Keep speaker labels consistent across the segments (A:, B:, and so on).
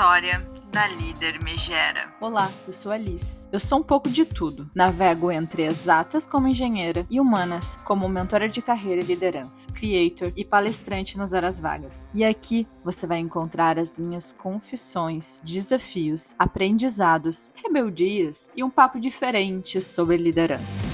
A: história da líder megera.
B: Olá, eu sou a Liz. Eu sou um pouco de tudo. Navego entre exatas como engenheira e humanas como mentora de carreira e liderança, creator e palestrante nas horas vagas. E aqui você vai encontrar as minhas confissões, desafios, aprendizados, rebeldias e um papo diferente sobre liderança.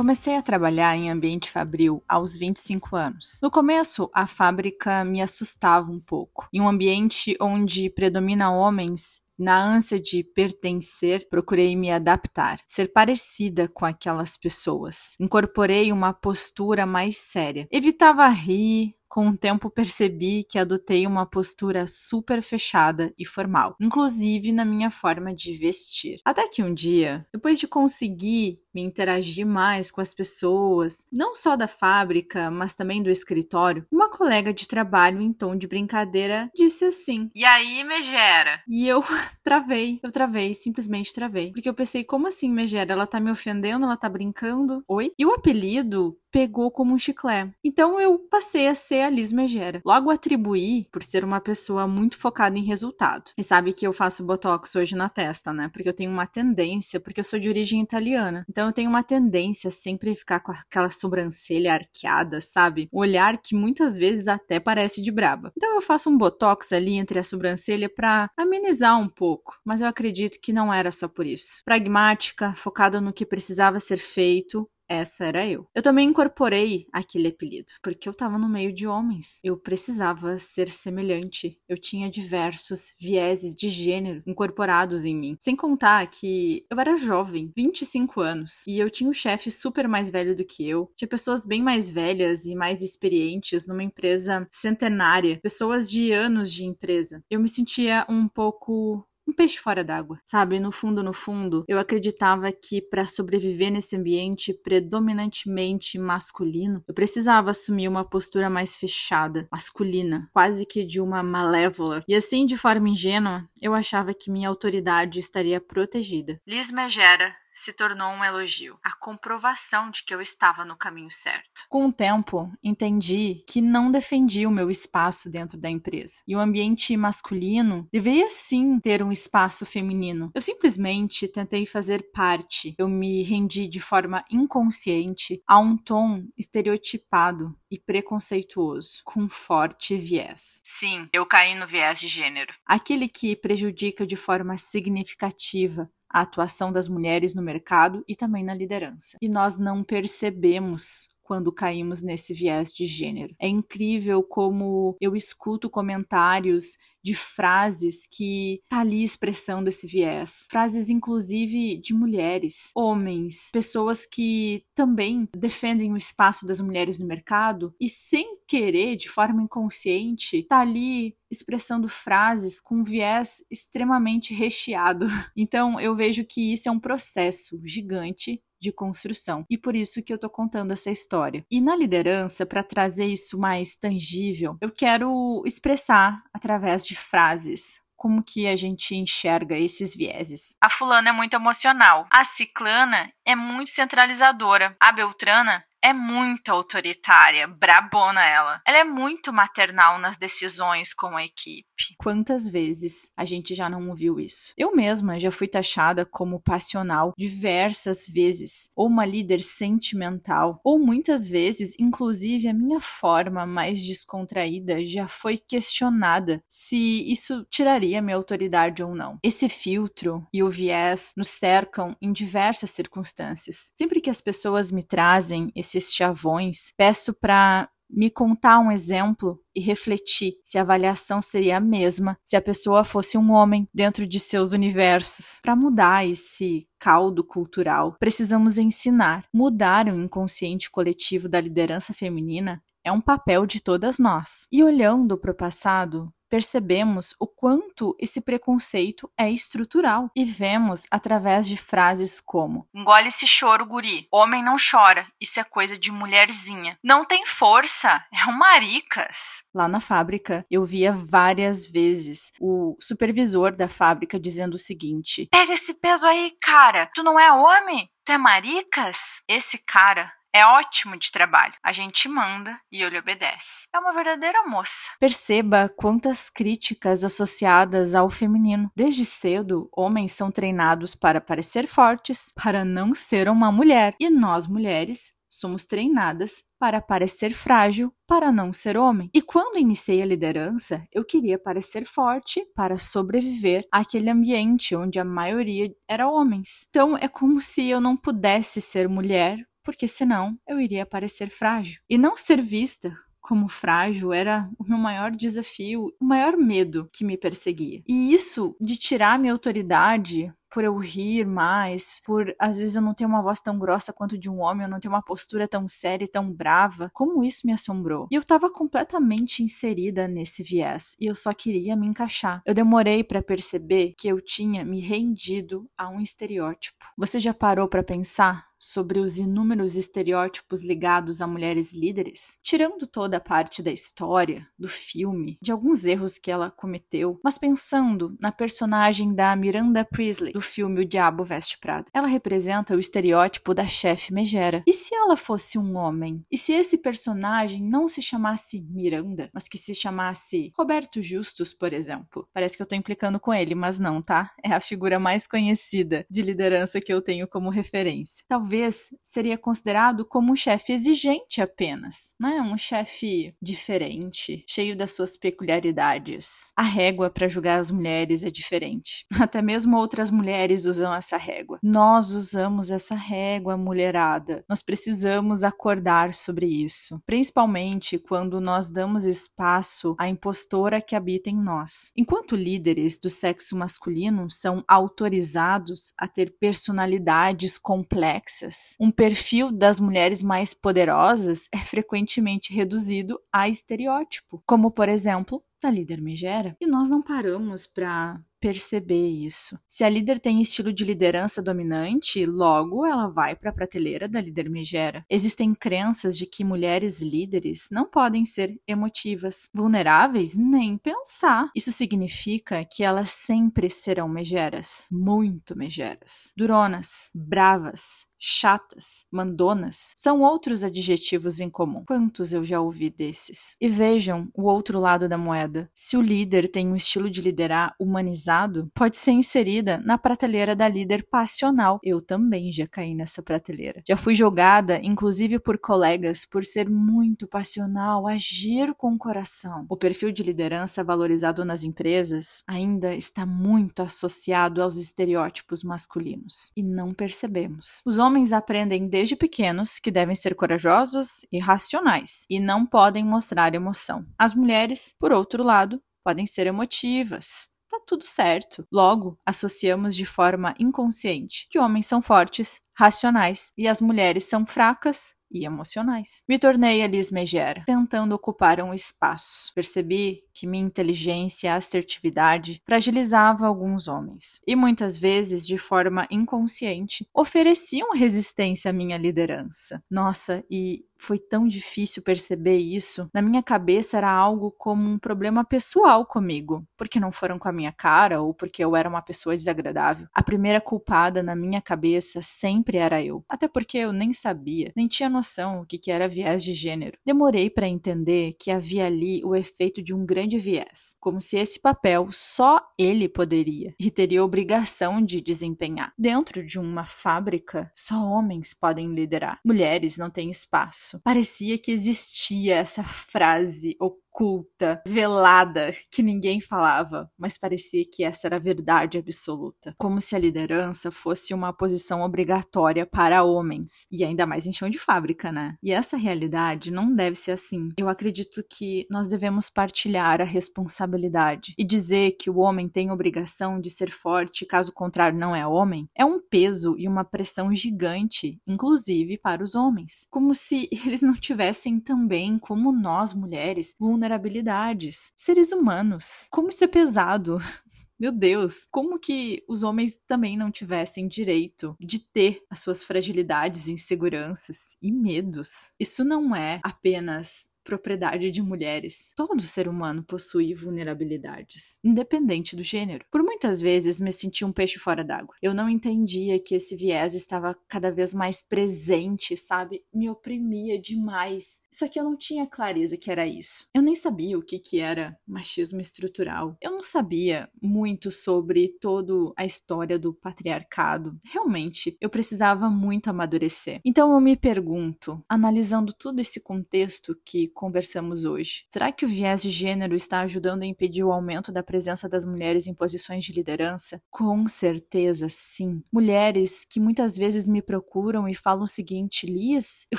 B: Comecei a trabalhar em ambiente fabril aos 25 anos. No começo, a fábrica me assustava um pouco. Em um ambiente onde predomina homens, na ânsia de pertencer, procurei me adaptar, ser parecida com aquelas pessoas. Incorporei uma postura mais séria. Evitava rir, com o tempo percebi que adotei uma postura super fechada e formal, inclusive na minha forma de vestir. Até que um dia, depois de conseguir me interagir mais com as pessoas, não só da fábrica, mas também do escritório, uma colega de trabalho, em tom de brincadeira, disse assim:
A: E aí, megera?
B: E eu travei, eu travei, simplesmente travei. Porque eu pensei, como assim, megera? Ela tá me ofendendo, ela tá brincando? Oi? E o apelido pegou como um chiclete. Então eu passei a ser a Liz Megera. Logo atribuí por ser uma pessoa muito focada em resultado. E sabe que eu faço botox hoje na testa, né? Porque eu tenho uma tendência, porque eu sou de origem italiana. Então eu tenho uma tendência a sempre ficar com aquela sobrancelha arqueada, sabe? Um olhar que muitas vezes até parece de braba. Então eu faço um botox ali entre a sobrancelha para amenizar um pouco, mas eu acredito que não era só por isso. Pragmática, focada no que precisava ser feito, essa era eu. Eu também incorporei aquele apelido, porque eu tava no meio de homens. Eu precisava ser semelhante. Eu tinha diversos vieses de gênero incorporados em mim. Sem contar que eu era jovem, 25 anos, e eu tinha um chefe super mais velho do que eu. Tinha pessoas bem mais velhas e mais experientes numa empresa centenária, pessoas de anos de empresa. Eu me sentia um pouco um peixe fora d'água, sabe? No fundo, no fundo, eu acreditava que para sobreviver nesse ambiente predominantemente masculino, eu precisava assumir uma postura mais fechada, masculina, quase que de uma malévola. E assim, de forma ingênua, eu achava que minha autoridade estaria protegida.
A: Liz Megera se tornou um elogio, a comprovação de que eu estava no caminho certo.
B: Com o tempo, entendi que não defendia o meu espaço dentro da empresa. E o ambiente masculino deveria sim ter um espaço feminino. Eu simplesmente tentei fazer parte. Eu me rendi de forma inconsciente a um tom estereotipado e preconceituoso, com forte viés.
A: Sim, eu caí no viés de gênero.
B: Aquele que prejudica de forma significativa a atuação das mulheres no mercado e também na liderança. E nós não percebemos quando caímos nesse viés de gênero. É incrível como eu escuto comentários de frases que tá ali expressando esse viés. Frases, inclusive, de mulheres, homens, pessoas que também defendem o espaço das mulheres no mercado e, sem querer, de forma inconsciente, tá ali expressando frases com viés extremamente recheado. Então, eu vejo que isso é um processo gigante de construção. E por isso que eu tô contando essa história. E na liderança, para trazer isso mais tangível, eu quero expressar através de frases como que a gente enxerga esses vieses.
A: A fulana é muito emocional. A ciclana é muito centralizadora. A beltrana é muito autoritária, brabona ela. Ela é muito maternal nas decisões com a equipe.
B: Quantas vezes a gente já não ouviu isso? Eu mesma já fui taxada como passional diversas vezes, ou uma líder sentimental, ou muitas vezes, inclusive, a minha forma mais descontraída já foi questionada se isso tiraria minha autoridade ou não. Esse filtro e o viés nos cercam em diversas circunstâncias. Sempre que as pessoas me trazem esse esses chavões, peço para me contar um exemplo e refletir se a avaliação seria a mesma se a pessoa fosse um homem dentro de seus universos. Para mudar esse caldo cultural, precisamos ensinar. Mudar o inconsciente coletivo da liderança feminina é um papel de todas nós. E olhando para o passado, percebemos o quanto esse preconceito é estrutural e vemos através de frases como:
A: Engole esse choro, guri. Homem não chora. Isso é coisa de mulherzinha. Não tem força. É um maricas.
B: Lá na fábrica, eu via várias vezes o supervisor da fábrica dizendo o seguinte:
A: Pega esse peso aí, cara. Tu não é homem? Tu é maricas? Esse cara É ótimo de trabalho. A gente manda e ele obedece. É uma verdadeira moça.
B: Perceba quantas críticas associadas ao feminino. Desde cedo, homens são treinados para parecer fortes, para não ser uma mulher. E nós, mulheres, somos treinadas para parecer frágil, para não ser homem. E quando iniciei a liderança, eu queria parecer forte para sobreviver àquele ambiente onde a maioria era homens. Então é como se eu não pudesse ser mulher, porque senão eu iria parecer frágil. E não ser vista como frágil era o meu maior desafio, o maior medo que me perseguia. E isso de tirar minha autoridade por eu rir mais, por às vezes eu não ter uma voz tão grossa quanto de um homem, eu não ter uma postura tão séria e tão brava. Como isso me assombrou? E eu tava completamente inserida nesse viés e eu só queria me encaixar. Eu demorei para perceber que eu tinha me rendido a um estereótipo. Você já parou para pensar sobre os inúmeros estereótipos ligados a mulheres líderes, tirando toda a parte da história, do filme, de alguns erros que ela cometeu, mas pensando na personagem da Miranda Priestley do filme O Diabo Veste Prada. Ela representa o estereótipo da chefe megera. E se ela fosse um homem? E se esse personagem não se chamasse Miranda, mas que se chamasse Roberto Justus, por exemplo? Parece que eu tô implicando com ele, mas não, tá? É a figura mais conhecida de liderança que eu tenho como referência. Talvez talvez seria considerado como um chefe exigente apenas, né? Um chefe diferente, cheio das suas peculiaridades. A régua para julgar as mulheres é diferente. Até mesmo outras mulheres usam essa régua. Nós usamos essa régua, mulherada. Nós precisamos acordar sobre isso, principalmente quando nós damos espaço à impostora que habita em nós. Enquanto líderes do sexo masculino são autorizados a ter personalidades complexas um perfil das mulheres mais poderosas é frequentemente reduzido a estereótipo, como por exemplo da líder megera. E nós não paramos para perceber isso. Se a líder tem estilo de liderança dominante, logo ela vai para a prateleira da líder megera. Existem crenças de que mulheres líderes não podem ser emotivas, vulneráveis, nem pensar. Isso significa que elas sempre serão megeras, muito megeras, duronas, bravas, chatas, mandonas, são outros adjetivos em comum. Quantos eu já ouvi desses? E vejam o outro lado da moeda. Se o líder tem um estilo de liderar humanizado, pode ser inserida na prateleira da líder passional. Eu também já caí nessa prateleira. Já fui julgada, inclusive por colegas, por ser muito passional, agir com o coração. O perfil de liderança valorizado nas empresas ainda está muito associado aos estereótipos masculinos. E não percebemos. Os homens aprendem desde pequenos que devem ser corajosos e racionais e não podem mostrar emoção. As mulheres, por outro lado, podem ser emotivas. Tá tudo certo. Logo, associamos de forma inconsciente que homens são fortes, racionais e as mulheres são fracas e emocionais. Me tornei a Liz Megera, tentando ocupar um espaço. Percebi que minha inteligência e assertividade fragilizava alguns homens, e muitas vezes, de forma inconsciente, ofereciam resistência à minha liderança. Nossa, e foi tão difícil perceber isso. Na minha cabeça era algo como um problema pessoal comigo, porque não foram com a minha cara ou porque eu era uma pessoa desagradável. A primeira culpada na minha cabeça sempre era eu, até porque eu nem sabia, nem tinha noção o que era viés de gênero. Demorei para entender que havia ali o efeito de um grande viés, como se esse papel só ele poderia e teria obrigação de desempenhar. Dentro de uma fábrica, só homens podem liderar. Mulheres não têm espaço. Parecia que existia essa frase oculta, velada, que ninguém falava, mas parecia que essa era a verdade absoluta. Como se a liderança fosse uma posição obrigatória para homens, e ainda mais em chão de fábrica, né? E essa realidade não deve ser assim. Eu acredito que nós devemos partilhar a responsabilidade e dizer que o homem tem obrigação de ser forte, caso contrário não é homem, é um peso e uma pressão gigante, inclusive para os homens. Como se eles não tivessem também, como nós mulheres, vulnerabilidades, seres humanos. Como isso é pesado. Meu Deus, como que os homens também não tivessem direito de ter as suas fragilidades, inseguranças e medos? Isso não é apenas propriedade de mulheres. Todo ser humano possui vulnerabilidades, independente do gênero. Por muitas vezes me senti um peixe fora d'água. Eu não entendia que esse viés estava cada vez mais presente, sabe? Me oprimia demais. Só que eu não tinha clareza que era isso. Eu nem sabia o que, que era machismo estrutural. Eu não sabia muito sobre toda a história do patriarcado. Realmente, eu precisava muito amadurecer. Então eu me pergunto, analisando todo esse contexto que conversamos hoje, será que o viés de gênero está ajudando a impedir o aumento da presença das mulheres em posições de liderança? Com certeza, sim. Mulheres que muitas vezes me procuram e falam o seguinte: Liz, eu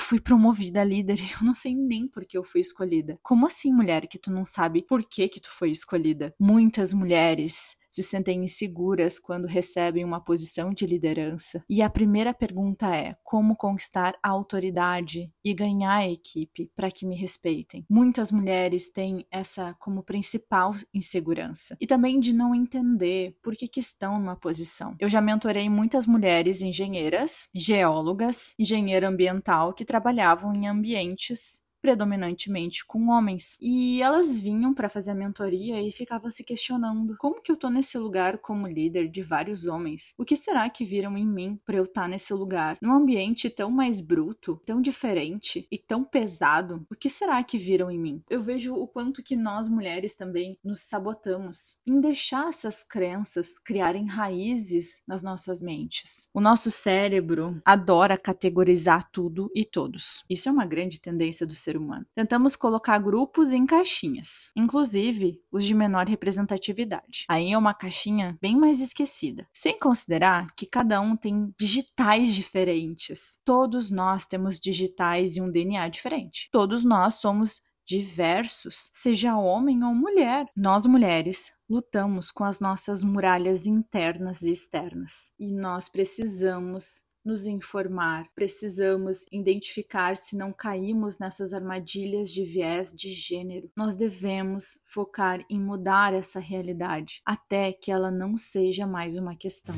B: fui promovida a líder e eu não sei nem por que eu fui escolhida. Como assim, mulher, que tu não sabe por que que tu foi escolhida? Muitas mulheres se sentem inseguras quando recebem uma posição de liderança. E a primeira pergunta é: como conquistar a autoridade e ganhar a equipe para que me respeitem? Muitas mulheres têm essa como principal insegurança e também de não entender por que, que estão numa posição. Eu já mentorei muitas mulheres engenheiras, geólogas, engenheira ambiental que trabalhavam em ambientes predominantemente com homens. E elas vinham para fazer a mentoria e ficavam se questionando: como que eu tô nesse lugar como líder de vários homens? O que será que viram em mim para eu estar tá nesse lugar? Num ambiente tão mais bruto, tão diferente e tão pesado, o que será que viram em mim? Eu vejo o quanto que nós mulheres também nos sabotamos em deixar essas crenças criarem raízes nas nossas mentes. O nosso cérebro adora categorizar tudo e todos. Isso é uma grande tendência do ser ser humano. Tentamos colocar grupos em caixinhas, inclusive os de menor representatividade. Aí é uma caixinha bem mais esquecida, sem considerar que cada um tem digitais diferentes. Todos nós temos digitais e um DNA diferente. Todos nós somos diversos, seja homem ou mulher. Nós mulheres lutamos com as nossas muralhas internas e externas e nós precisamos nos informar, precisamos identificar se não caímos nessas armadilhas de viés de gênero. Nós devemos focar em mudar essa realidade até que ela não seja mais uma questão.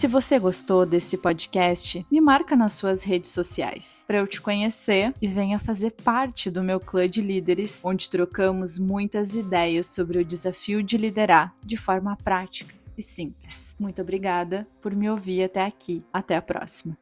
B: Se você gostou desse podcast, me marca nas suas redes sociais para eu te conhecer e venha fazer parte do meu clã de líderes, onde trocamos muitas ideias sobre o desafio de liderar de forma prática e simples. Muito obrigada por me ouvir até aqui. Até a próxima.